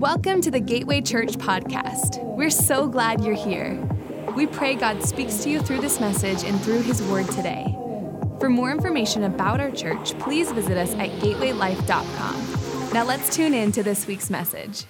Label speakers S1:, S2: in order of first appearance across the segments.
S1: Welcome to the Gateway Church podcast. We're so glad you're here. We pray God speaks to you through this message and through His Word today. For more information about our church, please visit us at gatewaylife.com. Now let's tune in to this week's message.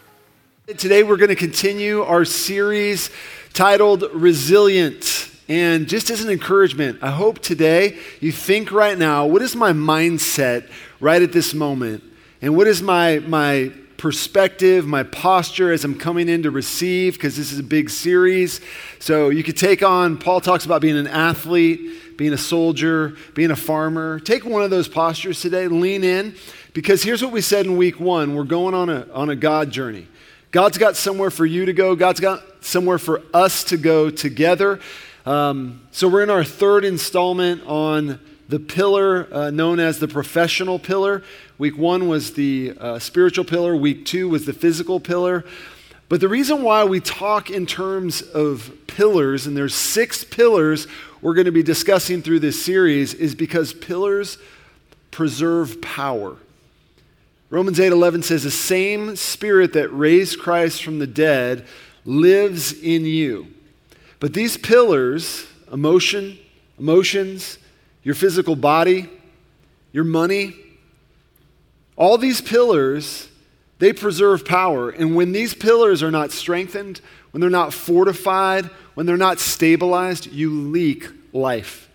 S2: Today we're going to continue our series titled Resilient. And just as an encouragement, I hope today you think right now, what is my mindset right at this moment? And what is my, my perspective, my posture as I'm coming in to receive, because this is a big series. So you could take on, Paul talks about being an athlete, being a soldier, being a farmer. Take one of those postures today, lean in, because here's what we said in week one we're going on a, on a God journey. God's got somewhere for you to go, God's got somewhere for us to go together. Um, so we're in our third installment on the pillar uh, known as the professional pillar. Week one was the uh, spiritual pillar, week two was the physical pillar. But the reason why we talk in terms of pillars, and there's six pillars we're going to be discussing through this series, is because pillars preserve power. Romans 8:11 says the same spirit that raised Christ from the dead lives in you. But these pillars, emotion, emotions, your physical body, your money. All these pillars, they preserve power. And when these pillars are not strengthened, when they're not fortified, when they're not stabilized, you leak life.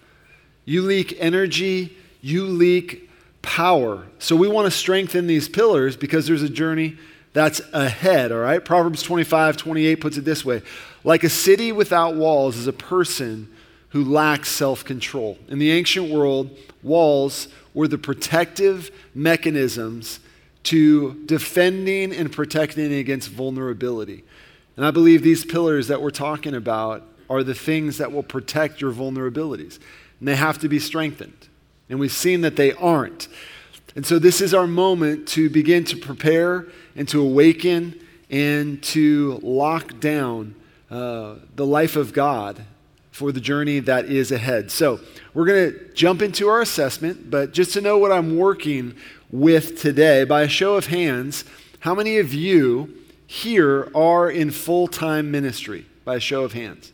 S2: You leak energy, you leak power. So we want to strengthen these pillars because there's a journey that's ahead, all right? Proverbs 25, 28 puts it this way Like a city without walls is a person who lacks self control. In the ancient world, walls were the protective mechanisms to defending and protecting against vulnerability. And I believe these pillars that we're talking about are the things that will protect your vulnerabilities. And they have to be strengthened. And we've seen that they aren't. And so this is our moment to begin to prepare and to awaken and to lock down uh, the life of God for the journey that is ahead. So, we're going to jump into our assessment, but just to know what I'm working with today, by a show of hands, how many of you here are in full time ministry? By a show of hands.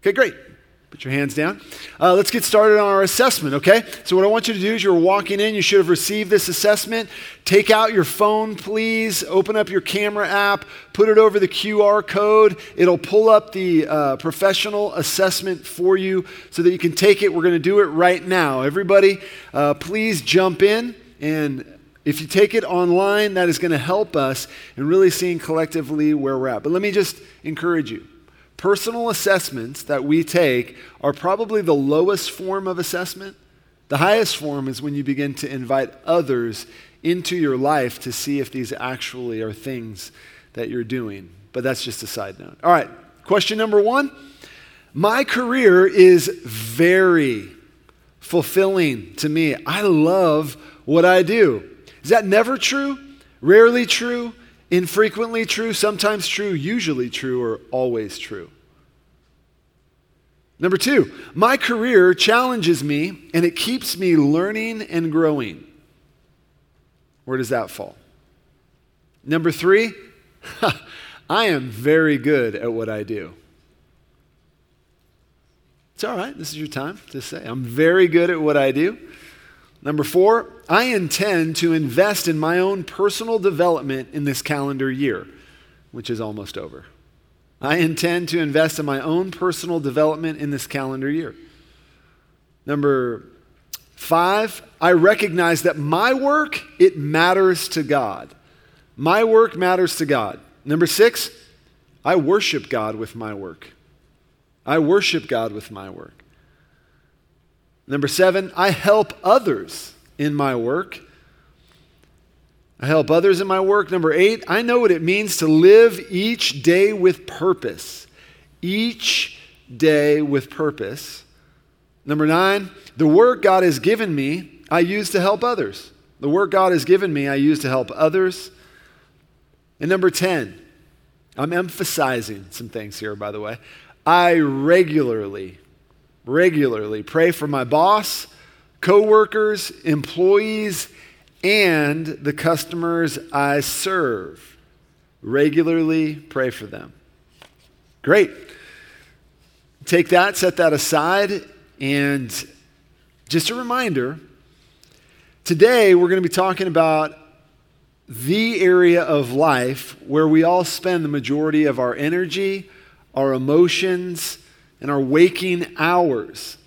S2: Okay, great. Put your hands down. Uh, let's get started on our assessment, okay? So, what I want you to do is you're walking in, you should have received this assessment. Take out your phone, please. Open up your camera app, put it over the QR code. It'll pull up the uh, professional assessment for you so that you can take it. We're going to do it right now. Everybody, uh, please jump in. And if you take it online, that is going to help us in really seeing collectively where we're at. But let me just encourage you personal assessments that we take are probably the lowest form of assessment. The highest form is when you begin to invite others into your life to see if these actually are things that you're doing. But that's just a side note. All right, question number one. My career is very fulfilling to me. I love what I do. Is that never true? Rarely true? Infrequently true, sometimes true, usually true, or always true. Number two, my career challenges me and it keeps me learning and growing. Where does that fall? Number three, I am very good at what I do. It's all right. This is your time to say, I'm very good at what I do. Number four, I intend to invest in my own personal development in this calendar year, which is almost over. I intend to invest in my own personal development in this calendar year. Number five, I recognize that my work, it matters to God. My work matters to God. Number six, I worship God with my work. I worship God with my work. Number seven, I help others in my work. I help others in my work. Number eight, I know what it means to live each day with purpose. Each day with purpose. Number nine, the work God has given me, I use to help others. The work God has given me, I use to help others. And number 10, I'm emphasizing some things here, by the way. I regularly regularly. Pray for my boss, coworkers, employees, and the customers I serve. regularly pray for them. Great. Take that, set that aside, and just a reminder today we're going to be talking about the area of life where we all spend the majority of our energy, our emotions, and our waking hours.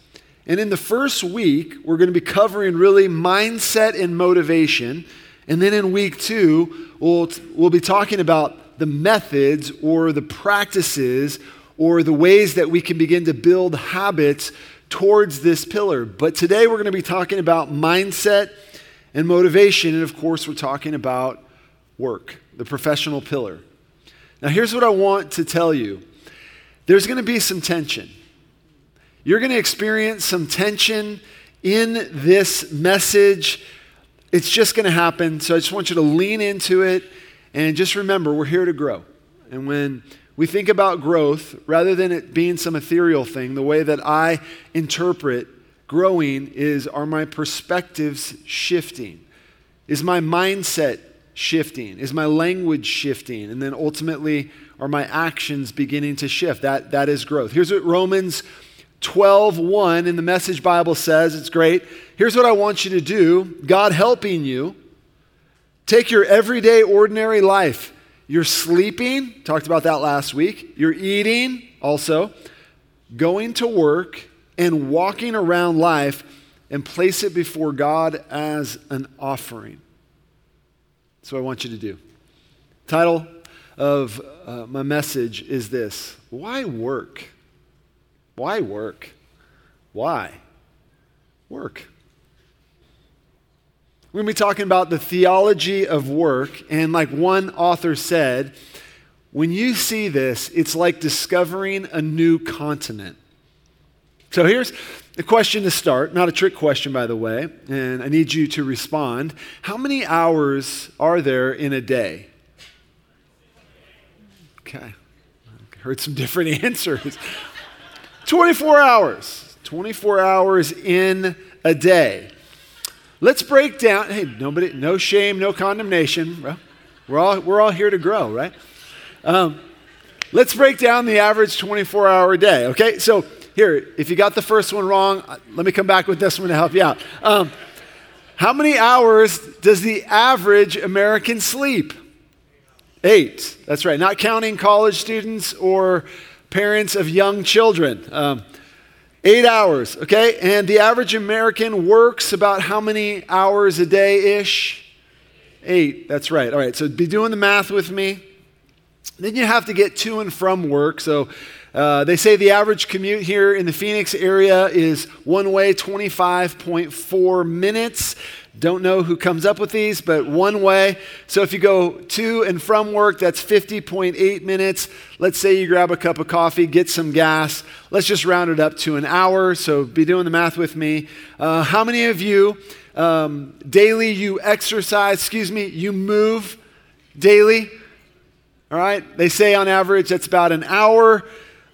S2: And in the first week, we're going to be covering really mindset and motivation. And then in week two, we'll, we'll be talking about the methods or the practices or the ways that we can begin to build habits towards this pillar. But today we're going to be talking about mindset and motivation. And of course, we're talking about work, the professional pillar. Now, here's what I want to tell you there's going to be some tension. You're going to experience some tension in this message. It's just going to happen. So I just want you to lean into it and just remember we're here to grow. And when we think about growth, rather than it being some ethereal thing, the way that I interpret growing is are my perspectives shifting? Is my mindset shifting? Is my language shifting? And then ultimately, are my actions beginning to shift? That, that is growth. Here's what Romans 12 1 in the Message Bible says it's great. Here's what I want you to do God helping you. Take your everyday, ordinary life. You're sleeping, talked about that last week. You're eating, also, going to work, and walking around life and place it before God as an offering. That's what I want you to do. Title of uh, my message is this Why work? Why work? Why? Work. We're going to be talking about the theology of work. And like one author said, when you see this, it's like discovering a new continent. So here's the question to start, not a trick question, by the way, and I need you to respond. How many hours are there in a day? Okay, I heard some different answers. 24 hours. 24 hours in a day. Let's break down. Hey, nobody, no shame, no condemnation. We're all, we're all here to grow, right? Um, let's break down the average 24 hour day, okay? So, here, if you got the first one wrong, uh, let me come back with this one to help you out. Um, how many hours does the average American sleep? Eight. That's right. Not counting college students or parents of young children. Um, eight hours, okay? And the average American works about how many hours a day ish? Eight, that's right. All right, so be doing the math with me. Then you have to get to and from work. So uh, they say the average commute here in the Phoenix area is one way 25.4 minutes. Don't know who comes up with these, but one way. So if you go to and from work, that's 50.8 minutes. Let's say you grab a cup of coffee, get some gas. Let's just round it up to an hour. So be doing the math with me. Uh, how many of you um, daily you exercise, excuse me, you move daily? All right. They say on average that's about an hour.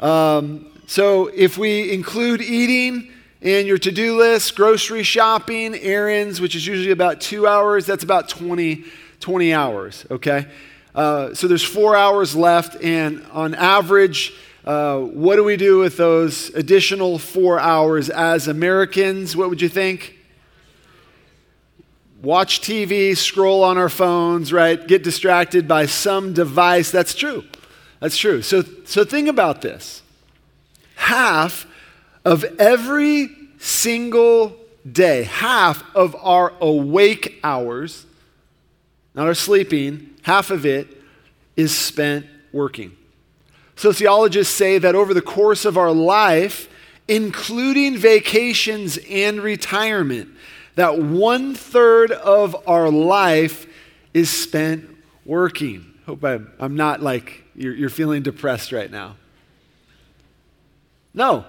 S2: Um, so if we include eating, in your to do list, grocery shopping, errands, which is usually about two hours, that's about 20, 20 hours, okay? Uh, so there's four hours left, and on average, uh, what do we do with those additional four hours as Americans? What would you think? Watch TV, scroll on our phones, right? Get distracted by some device. That's true. That's true. So, so think about this. Half of every single day, half of our awake hours, not our sleeping, half of it is spent working. Sociologists say that over the course of our life, including vacations and retirement, that one third of our life is spent working. Hope I'm, I'm not like you're, you're feeling depressed right now. No.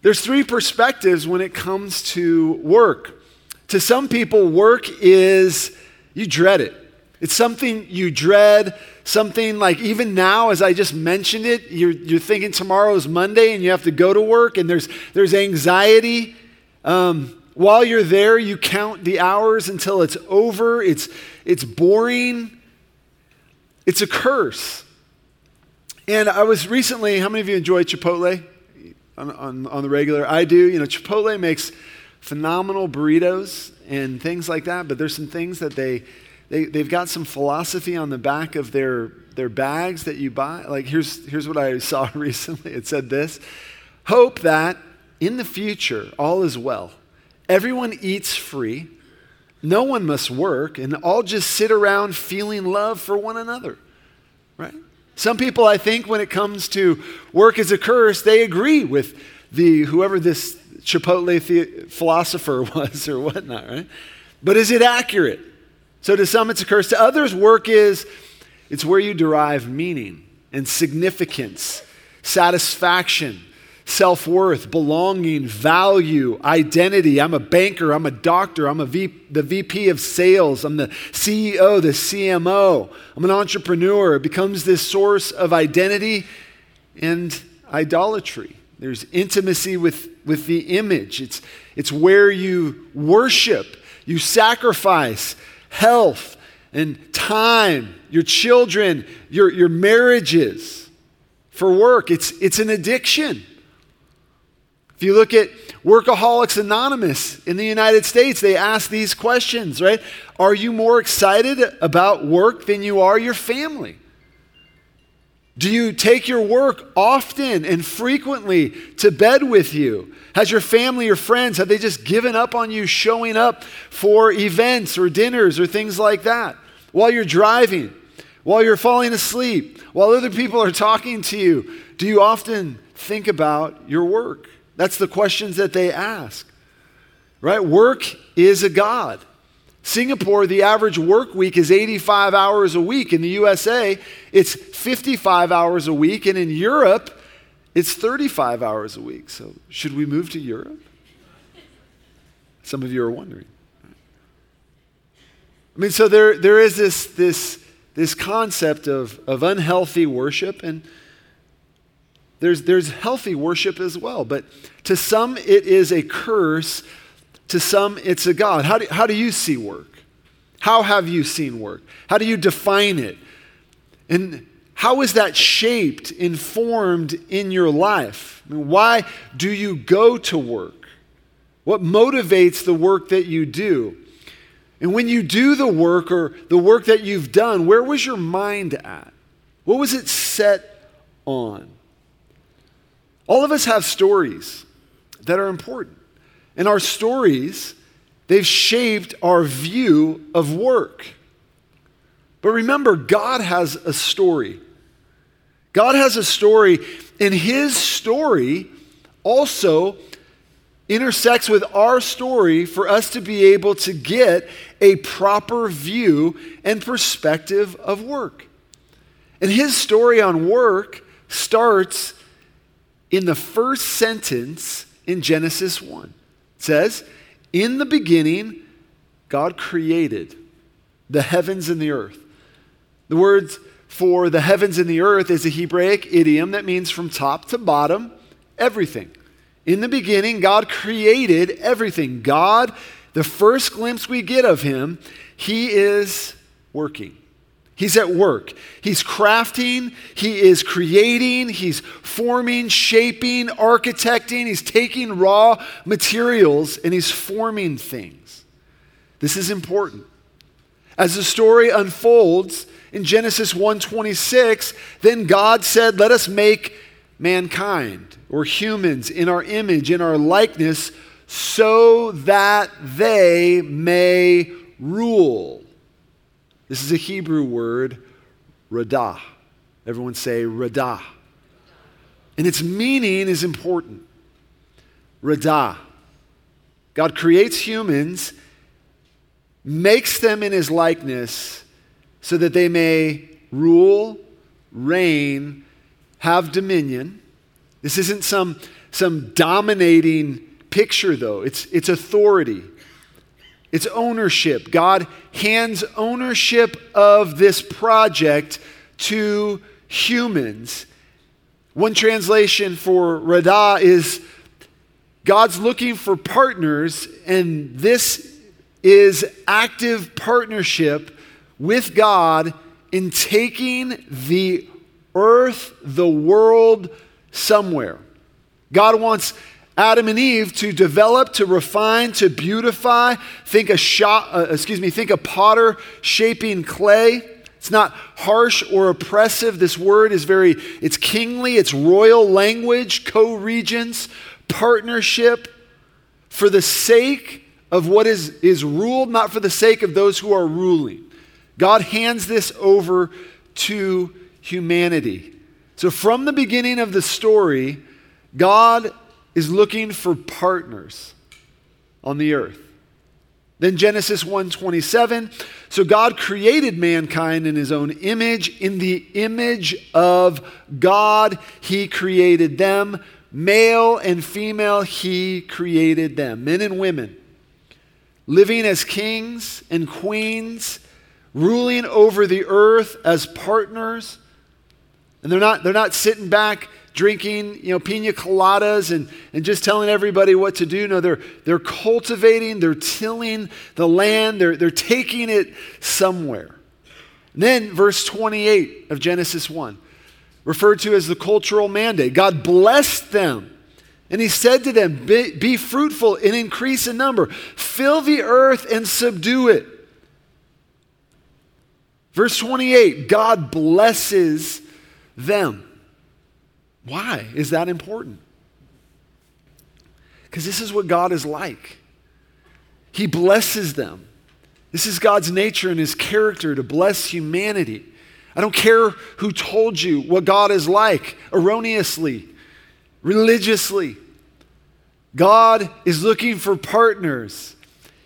S2: There's three perspectives when it comes to work. To some people, work is, you dread it. It's something you dread, something like even now, as I just mentioned it, you're, you're thinking tomorrow is Monday and you have to go to work and there's, there's anxiety. Um, while you're there, you count the hours until it's over. It's, it's boring. It's a curse. And I was recently, how many of you enjoy Chipotle on, on, on the regular? I do. You know, Chipotle makes phenomenal burritos and things like that, but there's some things that they, they, they've got some philosophy on the back of their, their bags that you buy. Like, here's, here's what I saw recently it said this Hope that in the future all is well. Everyone eats free, no one must work, and all just sit around feeling love for one another. Right? Some people, I think, when it comes to work as a curse, they agree with the whoever this Chipotle the- philosopher was or whatnot, right? But is it accurate? So to some, it's a curse. To others, work is it's where you derive meaning and significance, satisfaction, self worth, belonging, value, identity. I'm a banker, I'm a doctor, I'm a v- the VP of sales, I'm the CEO, the CMO, I'm an entrepreneur. It becomes this source of identity and idolatry. There's intimacy with, with the image, it's, it's where you worship, you sacrifice health and time, your children, your, your marriages for work. It's, it's an addiction. If you look at Workaholics Anonymous in the United States, they ask these questions, right? Are you more excited about work than you are your family? Do you take your work often and frequently to bed with you? Has your family or friends, have they just given up on you showing up for events or dinners or things like that? While you're driving, while you're falling asleep, while other people are talking to you, do you often think about your work? That's the questions that they ask. Right? Work is a God. Singapore, the average work week is 85 hours a week. In the USA, it's 55 hours a week. And in Europe, it's 35 hours a week. So, should we move to Europe? Some of you are wondering. I mean, so there, there is this, this, this concept of, of unhealthy worship, and there's, there's healthy worship as well. But to some, it is a curse. To some, it's a God. How do, how do you see work? How have you seen work? How do you define it? And how is that shaped, informed in your life? I mean, why do you go to work? What motivates the work that you do? And when you do the work or the work that you've done, where was your mind at? What was it set on? All of us have stories that are important. And our stories, they've shaped our view of work. But remember, God has a story. God has a story, and His story also intersects with our story for us to be able to get a proper view and perspective of work. And His story on work starts in the first sentence in Genesis 1. It says, In the beginning, God created the heavens and the earth. The words for the heavens and the earth is a Hebraic idiom that means from top to bottom, everything. In the beginning, God created everything. God, the first glimpse we get of Him, He is working. He's at work. He's crafting, he is creating, he's forming, shaping, architecting, he's taking raw materials and he's forming things. This is important. As the story unfolds in Genesis 1:26, then God said, "Let us make mankind or humans in our image, in our likeness, so that they may rule." This is a Hebrew word, radah. Everyone say radah. And its meaning is important. Radah. God creates humans, makes them in his likeness so that they may rule, reign, have dominion. This isn't some, some dominating picture, though, it's, it's authority. It's ownership. God hands ownership of this project to humans. One translation for Radah is God's looking for partners, and this is active partnership with God in taking the earth, the world, somewhere. God wants Adam and Eve to develop, to refine, to beautify. Think a shot, uh, excuse me, think a potter shaping clay. It's not harsh or oppressive. This word is very, it's kingly, it's royal language, co-regents, partnership for the sake of what is, is ruled, not for the sake of those who are ruling. God hands this over to humanity. So from the beginning of the story, God is looking for partners on the earth. Then Genesis 1:27, so God created mankind in his own image, in the image of God he created them, male and female he created them, men and women, living as kings and queens, ruling over the earth as partners. And they're not, they're not sitting back drinking, you know, pina coladas and, and just telling everybody what to do. No, they're, they're cultivating, they're tilling the land, they're, they're taking it somewhere. And then, verse 28 of Genesis 1, referred to as the cultural mandate. God blessed them. And he said to them, be, be fruitful and increase in number, fill the earth and subdue it. Verse 28 God blesses them. Why is that important? Because this is what God is like. He blesses them. This is God's nature and his character to bless humanity. I don't care who told you what God is like erroneously, religiously. God is looking for partners.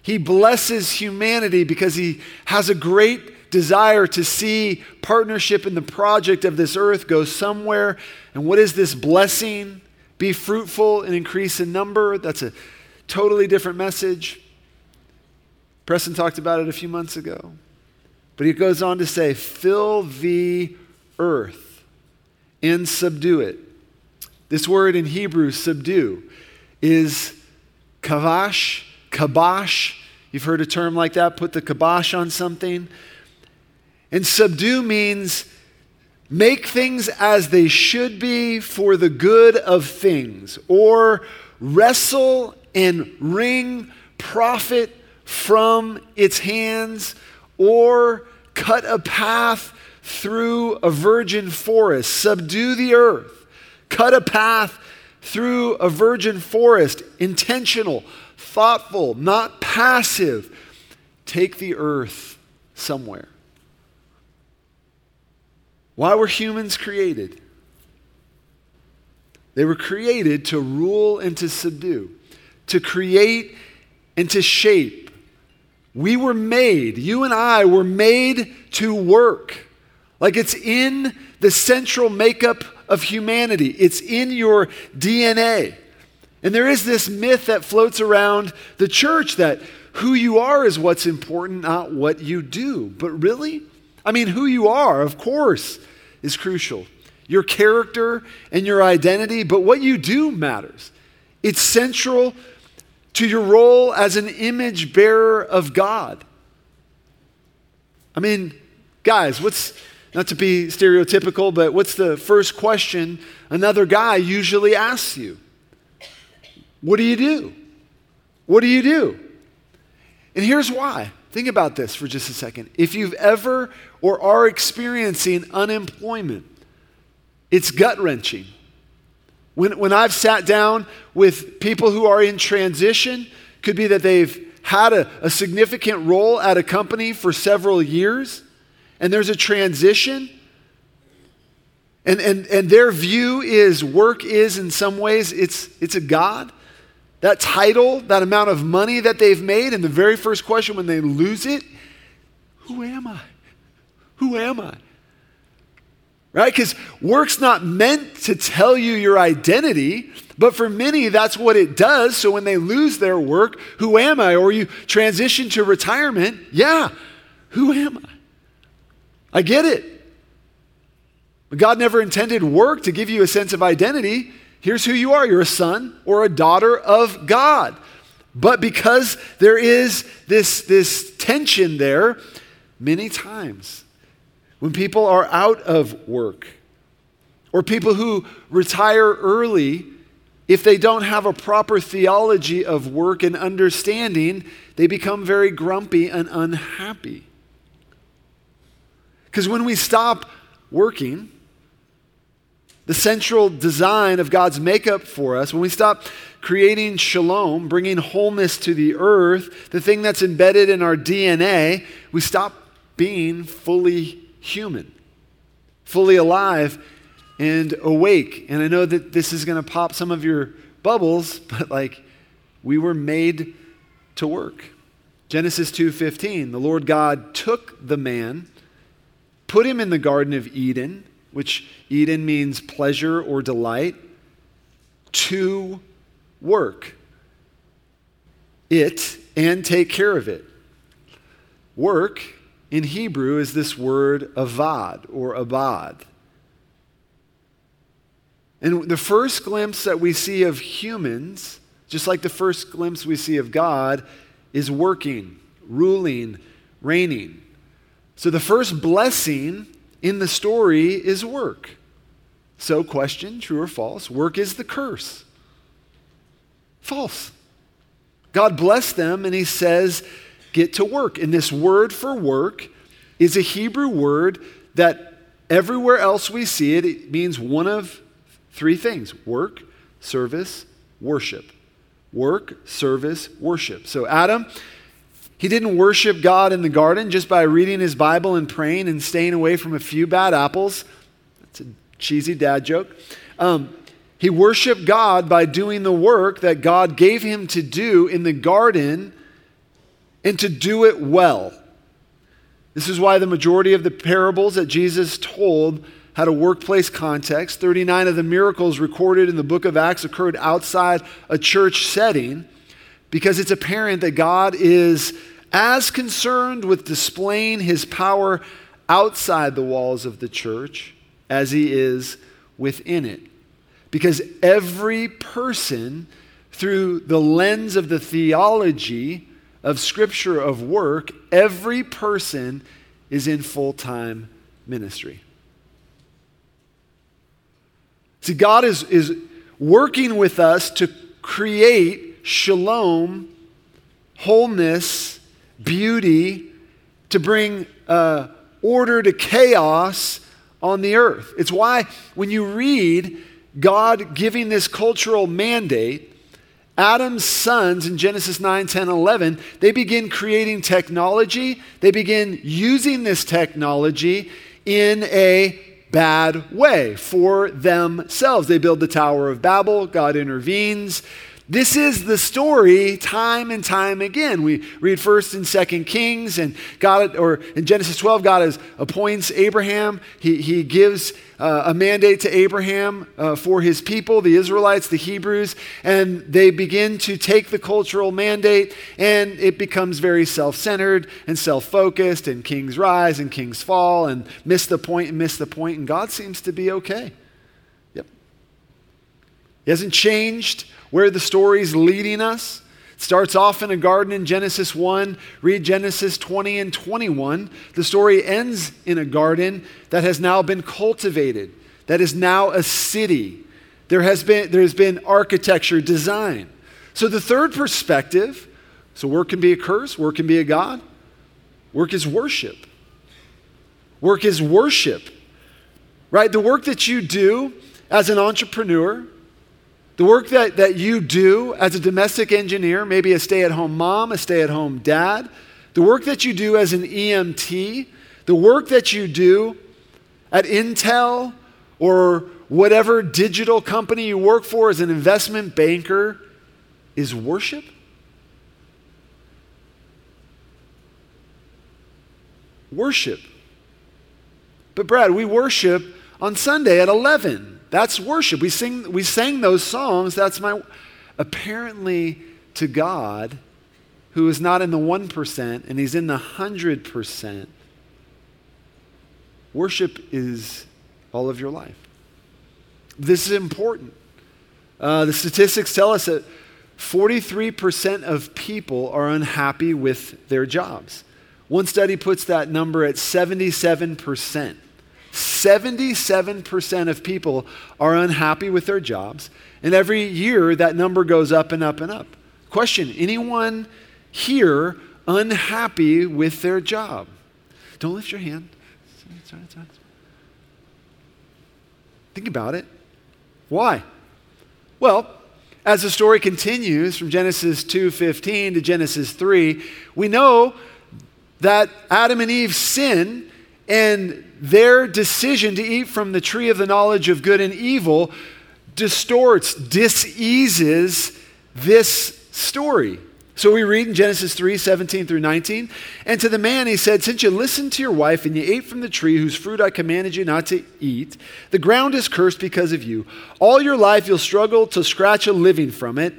S2: He blesses humanity because he has a great desire to see partnership in the project of this earth go somewhere. And what is this blessing? Be fruitful and increase in number. That's a totally different message. Preston talked about it a few months ago. But he goes on to say, fill the earth and subdue it. This word in Hebrew, subdue, is kavash, kabash. You've heard a term like that, put the kibosh on something. And subdue means make things as they should be for the good of things, or wrestle and wring profit from its hands, or cut a path through a virgin forest. Subdue the earth, cut a path through a virgin forest, intentional, thoughtful, not passive. Take the earth somewhere. Why were humans created? They were created to rule and to subdue, to create and to shape. We were made, you and I were made to work. Like it's in the central makeup of humanity, it's in your DNA. And there is this myth that floats around the church that who you are is what's important, not what you do. But really? I mean, who you are, of course, is crucial. Your character and your identity, but what you do matters. It's central to your role as an image bearer of God. I mean, guys, what's, not to be stereotypical, but what's the first question another guy usually asks you? What do you do? What do you do? And here's why. Think about this for just a second. If you've ever or are experiencing unemployment, it's gut wrenching. When, when I've sat down with people who are in transition, could be that they've had a, a significant role at a company for several years, and there's a transition, and, and, and their view is work is in some ways it's, it's a God that title, that amount of money that they've made, and the very first question when they lose it, who am I? Who am I? Right? Because work's not meant to tell you your identity, but for many, that's what it does. So when they lose their work, who am I? Or you transition to retirement, yeah, who am I? I get it. God never intended work to give you a sense of identity. Here's who you are you're a son or a daughter of God. But because there is this, this tension there, many times when people are out of work, or people who retire early, if they don't have a proper theology of work and understanding, they become very grumpy and unhappy. Because when we stop working, the central design of God's makeup for us, when we stop creating shalom, bringing wholeness to the earth, the thing that's embedded in our DNA, we stop being fully human, fully alive and awake. And I know that this is going to pop some of your bubbles, but like we were made to work. Genesis 2:15, the Lord God took the man, put him in the garden of Eden, which Eden means pleasure or delight, to work it and take care of it. Work in Hebrew is this word avad or abad. And the first glimpse that we see of humans, just like the first glimpse we see of God, is working, ruling, reigning. So the first blessing in the story is work. So, question true or false? Work is the curse. False. God blessed them and he says, get to work. And this word for work is a Hebrew word that everywhere else we see it, it means one of three things work, service, worship. Work, service, worship. So, Adam, he didn't worship God in the garden just by reading his Bible and praying and staying away from a few bad apples. That's a cheesy dad joke. Um, he worshiped God by doing the work that God gave him to do in the garden and to do it well. This is why the majority of the parables that Jesus told had a workplace context. 39 of the miracles recorded in the book of Acts occurred outside a church setting because it's apparent that God is as concerned with displaying his power outside the walls of the church as he is within it. Because every person, through the lens of the theology of Scripture of work, every person is in full time ministry. See, God is, is working with us to create shalom, wholeness, beauty, to bring uh, order to chaos on the earth. It's why when you read God giving this cultural mandate, Adam's sons in Genesis 9, 10, 11, they begin creating technology. They begin using this technology in a bad way for themselves. They build the Tower of Babel, God intervenes. This is the story time and time again. We read first and Second Kings, and God, or in Genesis 12, God is, appoints Abraham. He, he gives uh, a mandate to Abraham uh, for his people, the Israelites, the Hebrews, and they begin to take the cultural mandate, and it becomes very self centered and self focused, and kings rise and kings fall, and miss the point and miss the point, and God seems to be okay. He hasn't changed where the story is leading us. It starts off in a garden in Genesis 1. Read Genesis 20 and 21. The story ends in a garden that has now been cultivated, that is now a city. There has been, there has been architecture, design. So the third perspective so work can be a curse, work can be a God. Work is worship. Work is worship, right? The work that you do as an entrepreneur, the work that, that you do as a domestic engineer, maybe a stay at home mom, a stay at home dad, the work that you do as an EMT, the work that you do at Intel or whatever digital company you work for as an investment banker is worship. Worship. But, Brad, we worship on Sunday at 11. That's worship. We, sing, we sang those songs. That's my. Apparently, to God, who is not in the 1% and he's in the 100%, worship is all of your life. This is important. Uh, the statistics tell us that 43% of people are unhappy with their jobs. One study puts that number at 77%. 77% of people are unhappy with their jobs, and every year that number goes up and up and up. Question Anyone here unhappy with their job? Don't lift your hand. Think about it. Why? Well, as the story continues from Genesis 2:15 to Genesis 3, we know that Adam and Eve sin and their decision to eat from the tree of the knowledge of good and evil distorts, diseases this story. So we read in Genesis 3 17 through 19. And to the man he said, Since you listened to your wife and you ate from the tree whose fruit I commanded you not to eat, the ground is cursed because of you. All your life you'll struggle to scratch a living from it.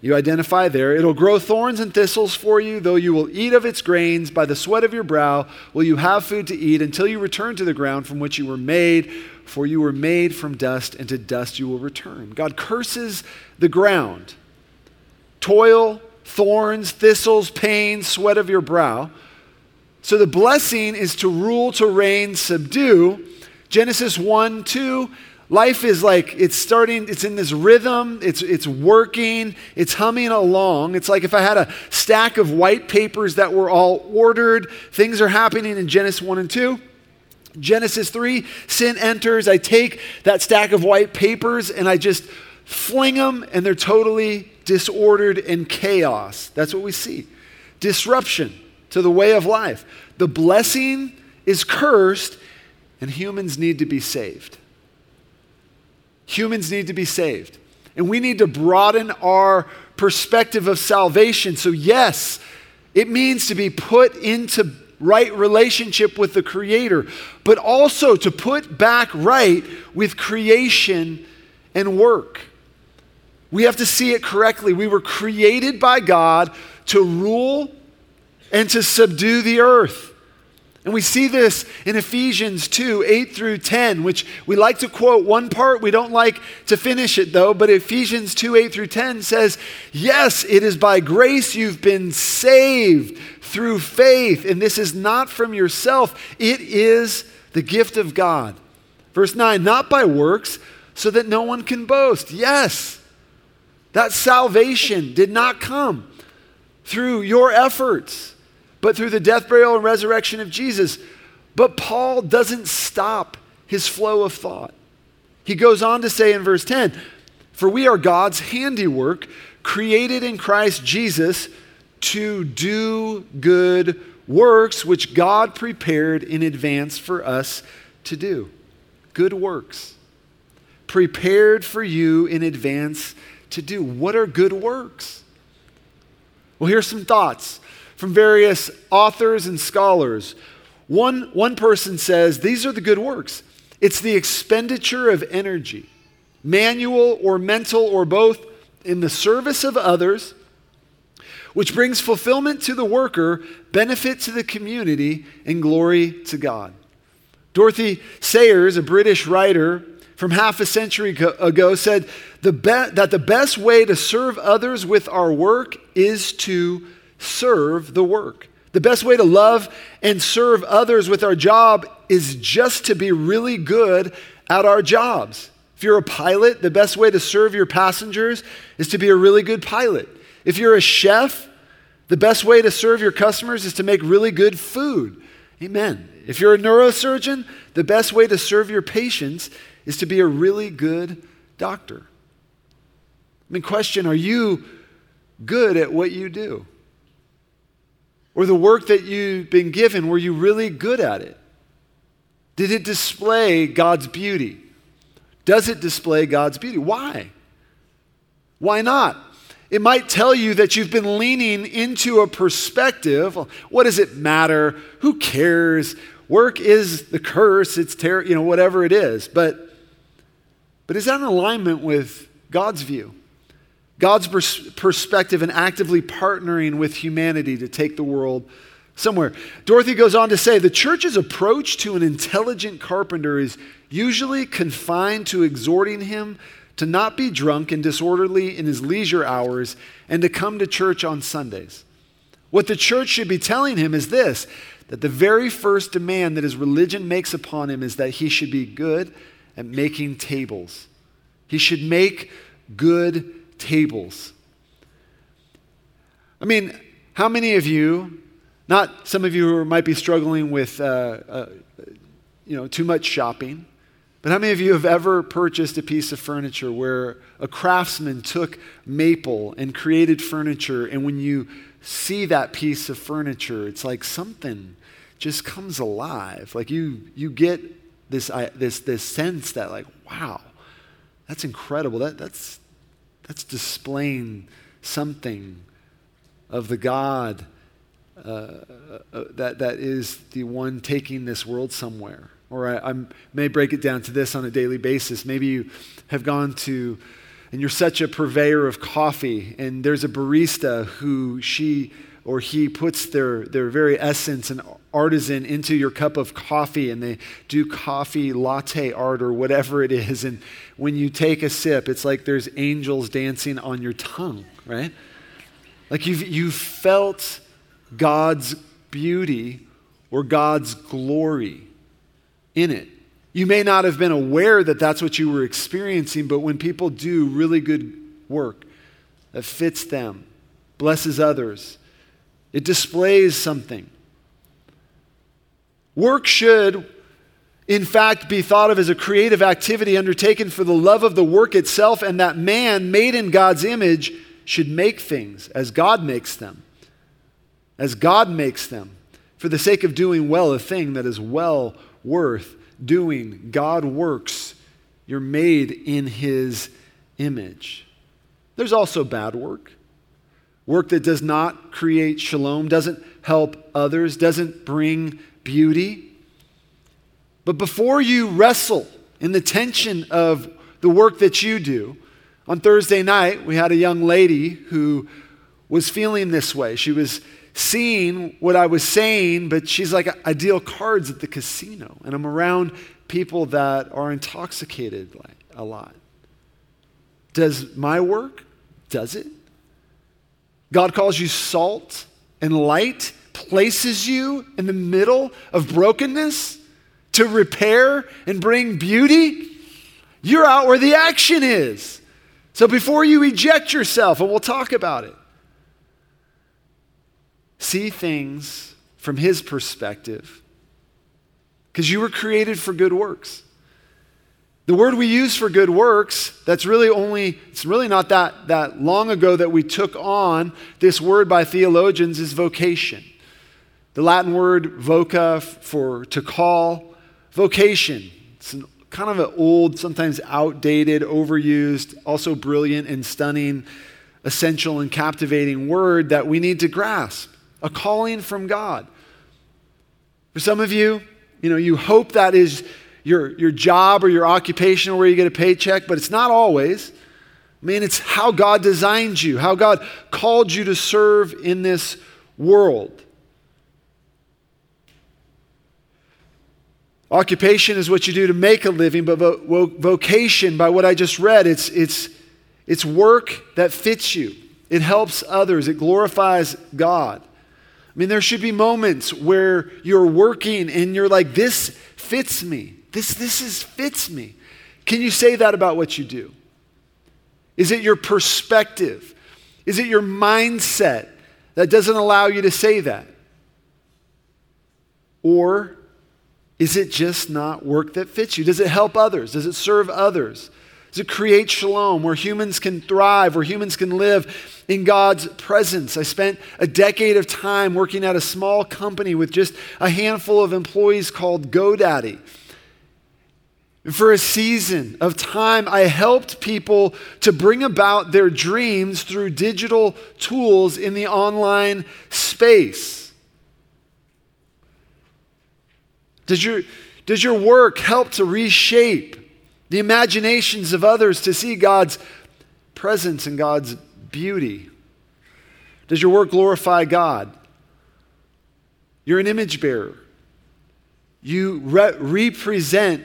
S2: You identify there. It'll grow thorns and thistles for you, though you will eat of its grains. By the sweat of your brow will you have food to eat until you return to the ground from which you were made, for you were made from dust, and to dust you will return. God curses the ground. Toil, thorns, thistles, pain, sweat of your brow. So the blessing is to rule, to reign, subdue. Genesis 1 2, life is like it's starting, it's in this rhythm, it's, it's working, it's humming along. It's like if I had a stack of white papers that were all ordered, things are happening in Genesis 1 and 2. Genesis 3, sin enters. I take that stack of white papers and I just fling them, and they're totally disordered and chaos. That's what we see. Disruption to the way of life. The blessing is cursed, and humans need to be saved. Humans need to be saved. And we need to broaden our perspective of salvation. So, yes, it means to be put into right relationship with the Creator, but also to put back right with creation and work. We have to see it correctly. We were created by God to rule and to subdue the earth. And we see this in Ephesians 2 8 through 10, which we like to quote one part. We don't like to finish it though. But Ephesians 2 8 through 10 says, Yes, it is by grace you've been saved through faith. And this is not from yourself, it is the gift of God. Verse 9, not by works, so that no one can boast. Yes. That salvation did not come through your efforts, but through the death, burial, and resurrection of Jesus. But Paul doesn't stop his flow of thought. He goes on to say in verse 10 For we are God's handiwork, created in Christ Jesus to do good works, which God prepared in advance for us to do. Good works. Prepared for you in advance to do. What are good works? Well, here's some thoughts from various authors and scholars. One, one person says these are the good works it's the expenditure of energy, manual or mental or both, in the service of others, which brings fulfillment to the worker, benefit to the community, and glory to God. Dorothy Sayers, a British writer, from half a century ago said the be- that the best way to serve others with our work is to serve the work. The best way to love and serve others with our job is just to be really good at our jobs. If you're a pilot, the best way to serve your passengers is to be a really good pilot. If you're a chef, the best way to serve your customers is to make really good food. Amen. If you're a neurosurgeon, the best way to serve your patients is to be a really good doctor. I mean, question are you good at what you do? Or the work that you've been given, were you really good at it? Did it display God's beauty? Does it display God's beauty? Why? Why not? It might tell you that you've been leaning into a perspective. What does it matter? Who cares? Work is the curse. It's terrible, you know, whatever it is. But but is that in alignment with God's view? God's pers- perspective and actively partnering with humanity to take the world somewhere. Dorothy goes on to say the church's approach to an intelligent carpenter is usually confined to exhorting him to not be drunk and disorderly in his leisure hours and to come to church on Sundays. What the church should be telling him is this that the very first demand that his religion makes upon him is that he should be good at making tables. He should make good tables. I mean, how many of you, not some of you who might be struggling with uh, uh, you know, too much shopping, but how many of you have ever purchased a piece of furniture where a craftsman took maple and created furniture, and when you see that piece of furniture, it's like something just comes alive. Like you, you get this, this, this sense that, like, wow, that's incredible. That, that's, that's displaying something of the God uh, uh, that, that is the one taking this world somewhere. Or I, I may break it down to this on a daily basis. Maybe you have gone to and you're such a purveyor of coffee, and there's a barista who she or he puts their, their very essence and artisan into your cup of coffee, and they do coffee latte art or whatever it is. And when you take a sip, it's like there's angels dancing on your tongue, right? Like you've, you've felt God's beauty or God's glory in it. You may not have been aware that that's what you were experiencing, but when people do really good work that fits them, blesses others, it displays something. Work should, in fact, be thought of as a creative activity undertaken for the love of the work itself, and that man, made in God's image, should make things as God makes them. As God makes them, for the sake of doing well a thing that is well worth doing. God works. You're made in His image. There's also bad work. Work that does not create shalom, doesn't help others, doesn't bring beauty. But before you wrestle in the tension of the work that you do, on Thursday night, we had a young lady who was feeling this way. She was seeing what I was saying, but she's like, I deal cards at the casino, and I'm around people that are intoxicated a lot. Does my work? Does it? God calls you salt and light, places you in the middle of brokenness to repair and bring beauty. You're out where the action is. So before you eject yourself, and we'll talk about it, see things from His perspective because you were created for good works. The word we use for good works, that's really only, it's really not that, that long ago that we took on this word by theologians is vocation. The Latin word voca for to call, vocation. It's an, kind of an old, sometimes outdated, overused, also brilliant and stunning, essential and captivating word that we need to grasp a calling from God. For some of you, you know, you hope that is your, your job or your occupation or where you get a paycheck, but it's not always. I mean, it's how God designed you, how God called you to serve in this world. Occupation is what you do to make a living, but vo- vocation, by what I just read, it's, it's, it's work that fits you. It helps others, it glorifies God. I mean, there should be moments where you're working and you're like, this fits me. This, this is, fits me. Can you say that about what you do? Is it your perspective? Is it your mindset that doesn't allow you to say that? Or is it just not work that fits you? Does it help others? Does it serve others? Does it create shalom where humans can thrive, where humans can live in God's presence? I spent a decade of time working at a small company with just a handful of employees called GoDaddy. For a season of time, I helped people to bring about their dreams through digital tools in the online space. Does your, does your work help to reshape the imaginations of others to see God's presence and God's beauty? Does your work glorify God? You're an image bearer. You re- represent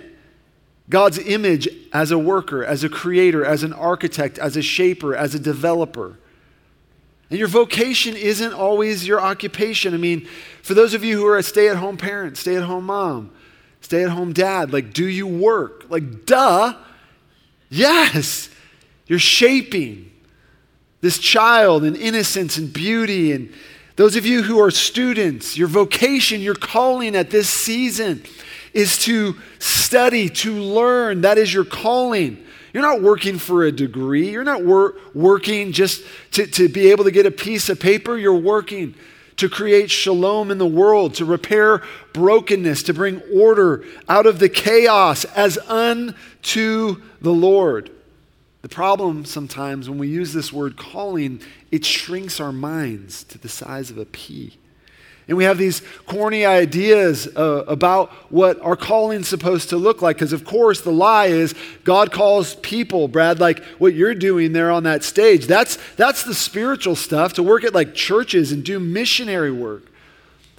S2: God's image as a worker, as a creator, as an architect, as a shaper, as a developer. And your vocation isn't always your occupation. I mean, for those of you who are a stay at home parent, stay at home mom, stay at home dad, like, do you work? Like, duh. Yes. You're shaping this child in innocence and beauty. And those of you who are students, your vocation, your calling at this season is to study, to learn. That is your calling. You're not working for a degree. You're not wor- working just to, to be able to get a piece of paper. You're working to create shalom in the world, to repair brokenness, to bring order out of the chaos as unto the Lord. The problem sometimes when we use this word calling, it shrinks our minds to the size of a pea. And we have these corny ideas uh, about what our calling's supposed to look like. Because, of course, the lie is God calls people, Brad, like what you're doing there on that stage. That's, that's the spiritual stuff, to work at like churches and do missionary work.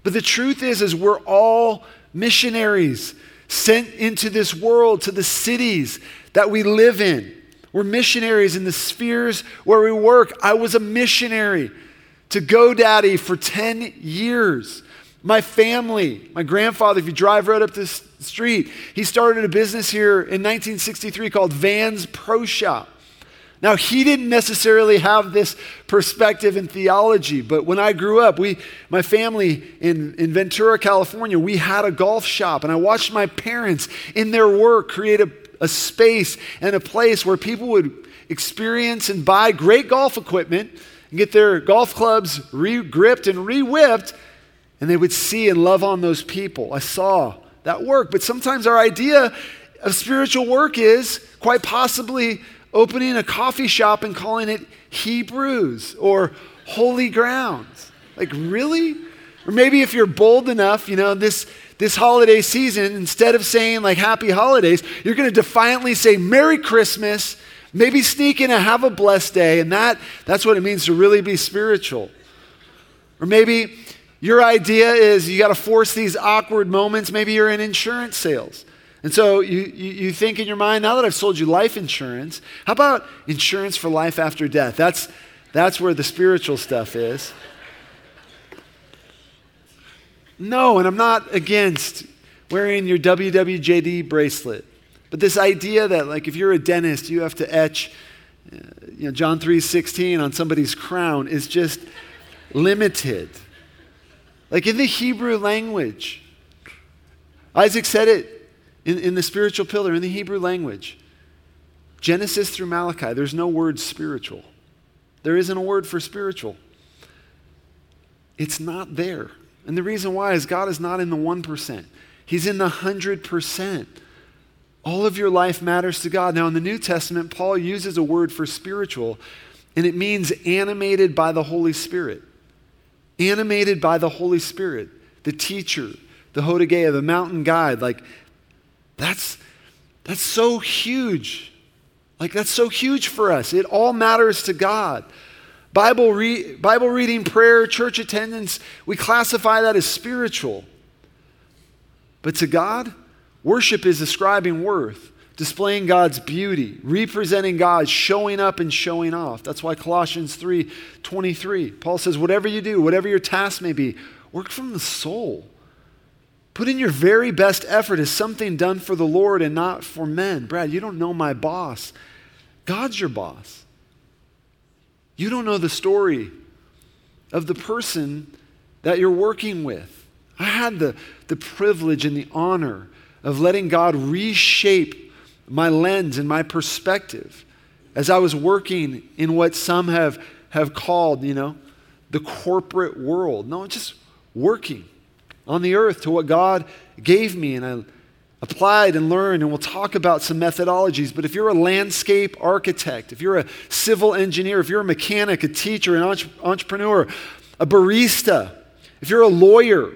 S2: But the truth is, is we're all missionaries sent into this world, to the cities that we live in. We're missionaries in the spheres where we work. I was a missionary to GoDaddy for 10 years. My family, my grandfather, if you drive right up this street, he started a business here in 1963 called Vans Pro Shop. Now, he didn't necessarily have this perspective in theology, but when I grew up, we, my family in, in Ventura, California, we had a golf shop, and I watched my parents in their work create a, a space and a place where people would experience and buy great golf equipment get their golf clubs re gripped and re whipped, and they would see and love on those people. I saw that work. But sometimes our idea of spiritual work is quite possibly opening a coffee shop and calling it Hebrews or Holy Grounds. Like, really? Or maybe if you're bold enough, you know, this, this holiday season, instead of saying like happy holidays, you're going to defiantly say Merry Christmas Maybe sneak in and have a blessed day, and that, that's what it means to really be spiritual. Or maybe your idea is you got to force these awkward moments. Maybe you're in insurance sales. And so you, you, you, think in your mind, now that I've sold you life insurance, how about insurance for life after death? That's, that's where the spiritual stuff is. No, and I'm not against wearing your WWJD bracelet. But this idea that, like, if you're a dentist, you have to etch, uh, you know, John 3 16 on somebody's crown is just limited. Like in the Hebrew language, Isaac said it in, in the spiritual pillar, in the Hebrew language. Genesis through Malachi, there's no word spiritual. There isn't a word for spiritual. It's not there. And the reason why is God is not in the 1%, He's in the 100%. All of your life matters to God. Now, in the New Testament, Paul uses a word for spiritual, and it means animated by the Holy Spirit. Animated by the Holy Spirit, the teacher, the Hodegeia, the mountain guide. Like, that's, that's so huge. Like, that's so huge for us. It all matters to God. Bible, re- Bible reading, prayer, church attendance, we classify that as spiritual. But to God, Worship is ascribing worth, displaying God's beauty, representing God, showing up and showing off. That's why Colossians 3 23, Paul says, Whatever you do, whatever your task may be, work from the soul. Put in your very best effort as something done for the Lord and not for men. Brad, you don't know my boss. God's your boss. You don't know the story of the person that you're working with. I had the, the privilege and the honor of letting God reshape my lens and my perspective as I was working in what some have, have called, you know, the corporate world. No, just working on the earth to what God gave me. And I applied and learned, and we'll talk about some methodologies. But if you're a landscape architect, if you're a civil engineer, if you're a mechanic, a teacher, an entrepreneur, a barista, if you're a lawyer,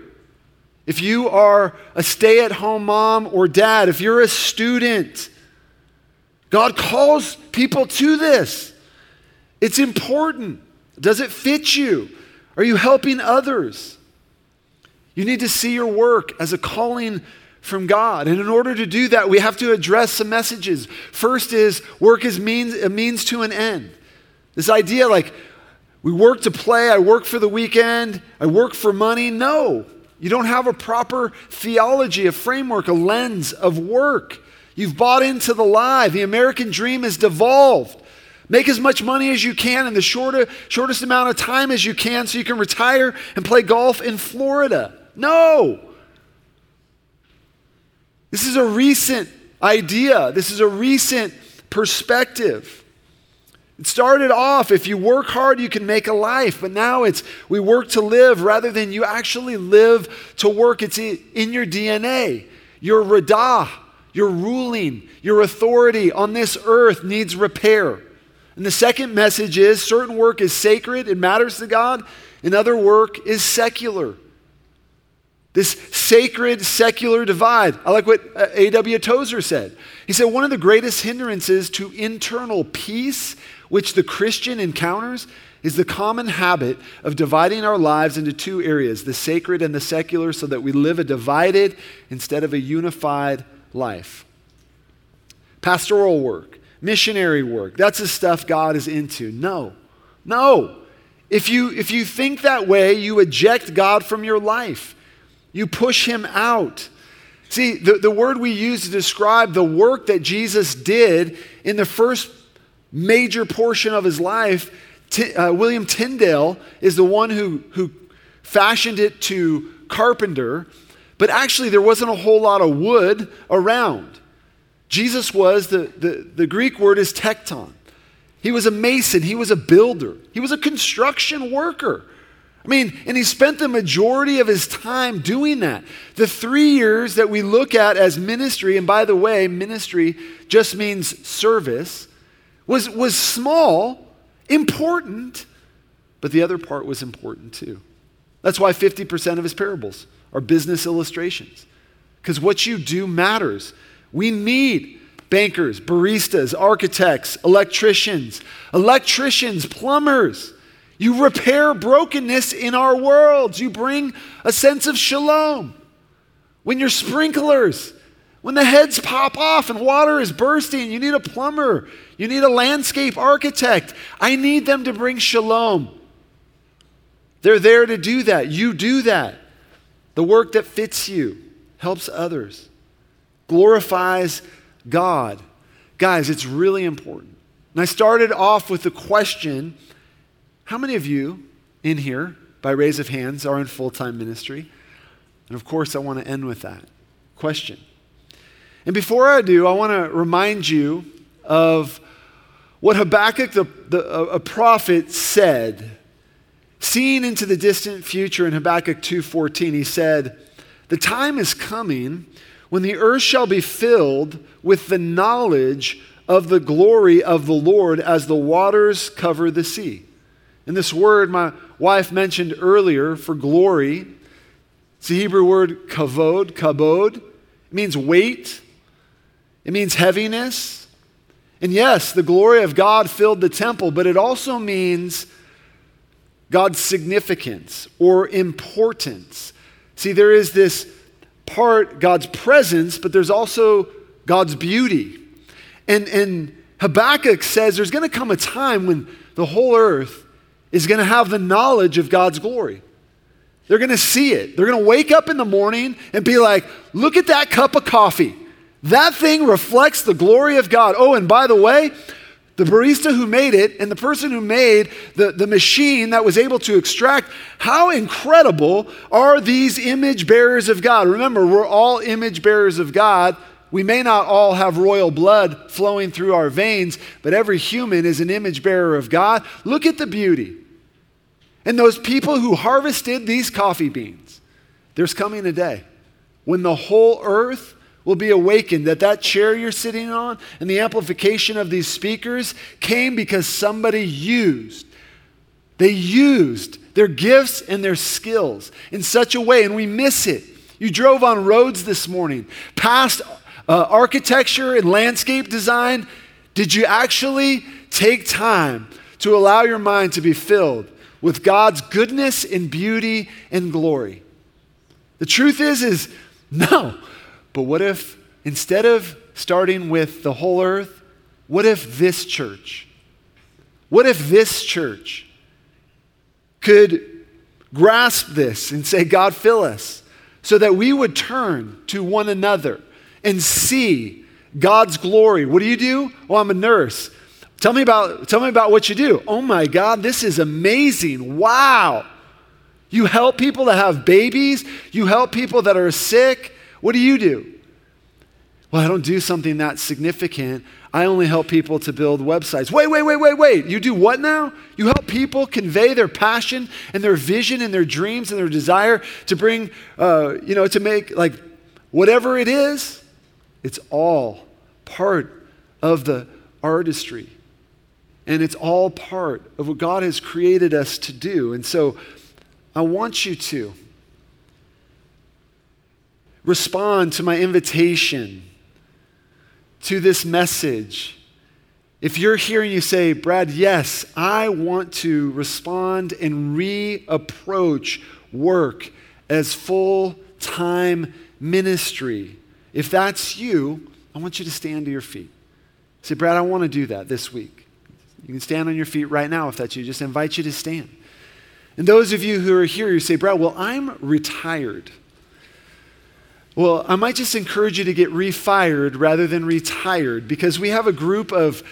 S2: if you are a stay at home mom or dad, if you're a student, God calls people to this. It's important. Does it fit you? Are you helping others? You need to see your work as a calling from God. And in order to do that, we have to address some messages. First is work is means, a means to an end. This idea like We work to play, I work for the weekend, I work for money. No, you don't have a proper theology, a framework, a lens of work. You've bought into the lie. The American dream is devolved. Make as much money as you can in the shorter, shortest amount of time as you can so you can retire and play golf in Florida. No. This is a recent idea, this is a recent perspective. It started off if you work hard, you can make a life, but now it's we work to live rather than you actually live to work. It's in your DNA. Your radah, your ruling, your authority on this earth needs repair. And the second message is certain work is sacred, it matters to God, and other work is secular. This sacred secular divide. I like what uh, A.W. Tozer said. He said one of the greatest hindrances to internal peace which the Christian encounters is the common habit of dividing our lives into two areas, the sacred and the secular, so that we live a divided instead of a unified life. Pastoral work, missionary work, that's the stuff God is into. No, no. If you, if you think that way, you eject God from your life, you push him out. See, the, the word we use to describe the work that Jesus did in the first major portion of his life, T- uh, William Tyndale is the one who, who fashioned it to carpenter, but actually there wasn't a whole lot of wood around. Jesus was, the, the, the Greek word is tekton. He was a mason, he was a builder, he was a construction worker. I mean, and he spent the majority of his time doing that. The three years that we look at as ministry, and by the way, ministry just means service was, was small, important, but the other part was important too. That's why 50% of his parables are business illustrations, because what you do matters. We need bankers, baristas, architects, electricians, electricians, plumbers. You repair brokenness in our worlds. You bring a sense of shalom. When your sprinklers when the heads pop off and water is bursting, you need a plumber, you need a landscape architect. I need them to bring shalom. They're there to do that. You do that. The work that fits you helps others, glorifies God. Guys, it's really important. And I started off with the question how many of you in here, by raise of hands, are in full time ministry? And of course, I want to end with that question and before I do, I want to remind you of what Habakkuk, the, the, a prophet, said. Seeing into the distant future in Habakkuk 2:14, he said, "The time is coming when the earth shall be filled with the knowledge of the glory of the Lord as the waters cover the sea." And this word my wife mentioned earlier for glory, it's the Hebrew word kavod, kabod. It means weight, it means heaviness. And yes, the glory of God filled the temple, but it also means God's significance or importance. See, there is this part, God's presence, but there's also God's beauty. And, and Habakkuk says there's going to come a time when the whole earth is going to have the knowledge of God's glory. They're going to see it. They're going to wake up in the morning and be like, look at that cup of coffee. That thing reflects the glory of God. Oh, and by the way, the barista who made it and the person who made the, the machine that was able to extract, how incredible are these image bearers of God? Remember, we're all image bearers of God. We may not all have royal blood flowing through our veins, but every human is an image bearer of God. Look at the beauty. And those people who harvested these coffee beans, there's coming a day when the whole earth will be awakened that that chair you're sitting on and the amplification of these speakers came because somebody used they used their gifts and their skills in such a way and we miss it. You drove on roads this morning past uh, architecture and landscape design. Did you actually take time to allow your mind to be filled with god's goodness and beauty and glory? The truth is is no but what if, instead of starting with the whole earth, what if this church, what if this church could grasp this and say, God, fill us, so that we would turn to one another and see God's glory. What do you do? Oh, I'm a nurse. Tell me about, tell me about what you do. Oh my God, this is amazing. Wow. You help people that have babies, you help people that are sick. What do you do? Well, I don't do something that significant. I only help people to build websites. Wait, wait, wait, wait, wait. You do what now? You help people convey their passion and their vision and their dreams and their desire to bring, uh, you know, to make like whatever it is. It's all part of the artistry. And it's all part of what God has created us to do. And so I want you to respond to my invitation to this message. If you're here and you say, Brad, yes, I want to respond and reapproach work as full time ministry, if that's you, I want you to stand to your feet. Say, Brad, I want to do that this week. You can stand on your feet right now if that's you. Just invite you to stand. And those of you who are here, you say, Brad, well, I'm retired. Well, I might just encourage you to get refired rather than retired because we have a group of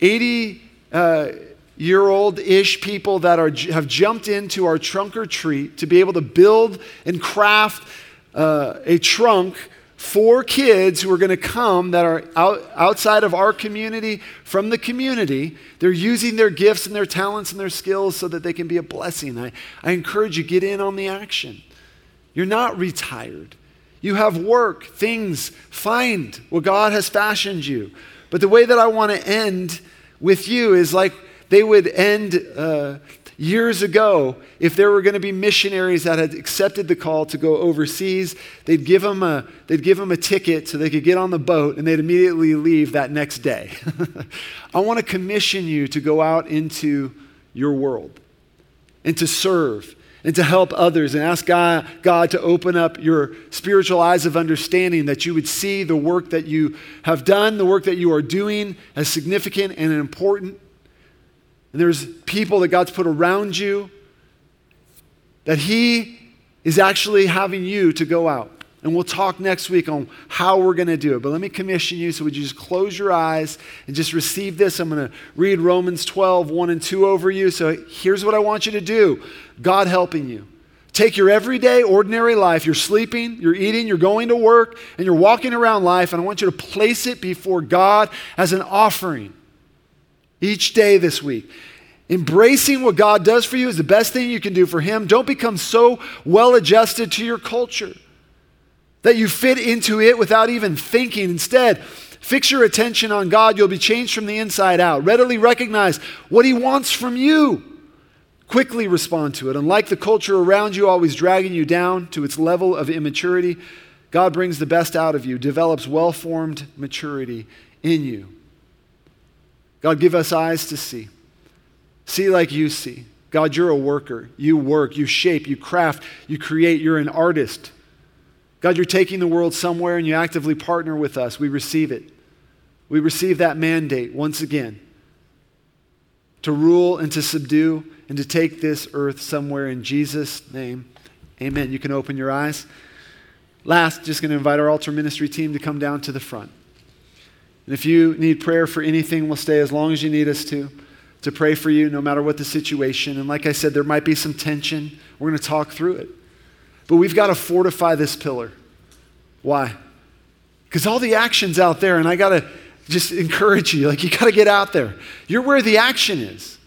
S2: 80 uh, year old ish people that are, have jumped into our trunk or treat to be able to build and craft uh, a trunk for kids who are going to come that are out, outside of our community, from the community. They're using their gifts and their talents and their skills so that they can be a blessing. I, I encourage you, get in on the action. You're not retired. You have work, things, find what God has fashioned you. But the way that I want to end with you is like they would end uh, years ago if there were going to be missionaries that had accepted the call to go overseas they'd give them a they'd give them a ticket so they could get on the boat and they'd immediately leave that next day i want to commission you to go out into your world and to serve and to help others and ask God, God to open up your spiritual eyes of understanding that you would see the work that you have done, the work that you are doing as significant and important and there's people that God's put around you, that He is actually having you to go out. And we'll talk next week on how we're going to do it. But let me commission you. So, would you just close your eyes and just receive this? I'm going to read Romans 12, 1 and 2 over you. So, here's what I want you to do God helping you. Take your everyday, ordinary life. You're sleeping, you're eating, you're going to work, and you're walking around life. And I want you to place it before God as an offering each day this week. Embracing what God does for you is the best thing you can do for Him. Don't become so well adjusted to your culture that you fit into it without even thinking. Instead, fix your attention on God. You'll be changed from the inside out. Readily recognize what He wants from you. Quickly respond to it. Unlike the culture around you, always dragging you down to its level of immaturity, God brings the best out of you, develops well formed maturity in you. God, give us eyes to see. See like you see. God, you're a worker. You work, you shape, you craft, you create. You're an artist. God, you're taking the world somewhere and you actively partner with us. We receive it. We receive that mandate once again to rule and to subdue and to take this earth somewhere in Jesus' name. Amen. You can open your eyes. Last, just going to invite our altar ministry team to come down to the front. And if you need prayer for anything, we'll stay as long as you need us to, to pray for you, no matter what the situation. And like I said, there might be some tension. We're going to talk through it. But we've got to fortify this pillar. Why? Because all the action's out there, and I got to just encourage you. Like, you got to get out there. You're where the action is.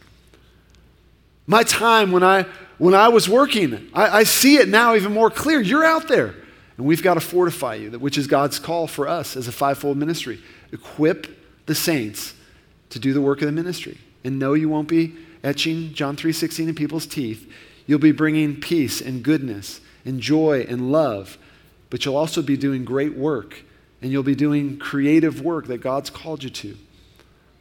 S2: My time when I when I was working, I, I see it now even more clear. You're out there. And we've got to fortify you, which is God's call for us as a fivefold ministry equip the saints to do the work of the ministry. And no, you won't be etching John 3:16 in people's teeth. You'll be bringing peace and goodness and joy and love, but you'll also be doing great work and you'll be doing creative work that God's called you to.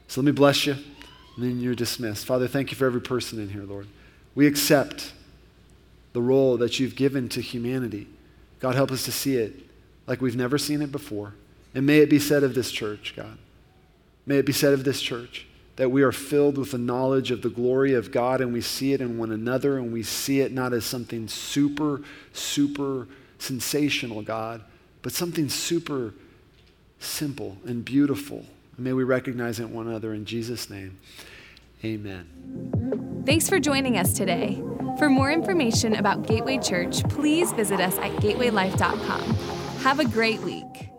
S2: So let me bless you, and then you're dismissed. Father, thank you for every person in here, Lord. We accept the role that you've given to humanity. God, help us to see it like we've never seen it before. And may it be said of this church, God, may it be said of this church that we are filled with the knowledge of the glory of God and we see it in one another and we see it not as something super, super sensational, God, but something super simple and beautiful. may we recognize it in one another in Jesus' name. Amen.
S1: Thanks for joining us today. For more information about Gateway Church, please visit us at gatewaylife.com. Have a great week.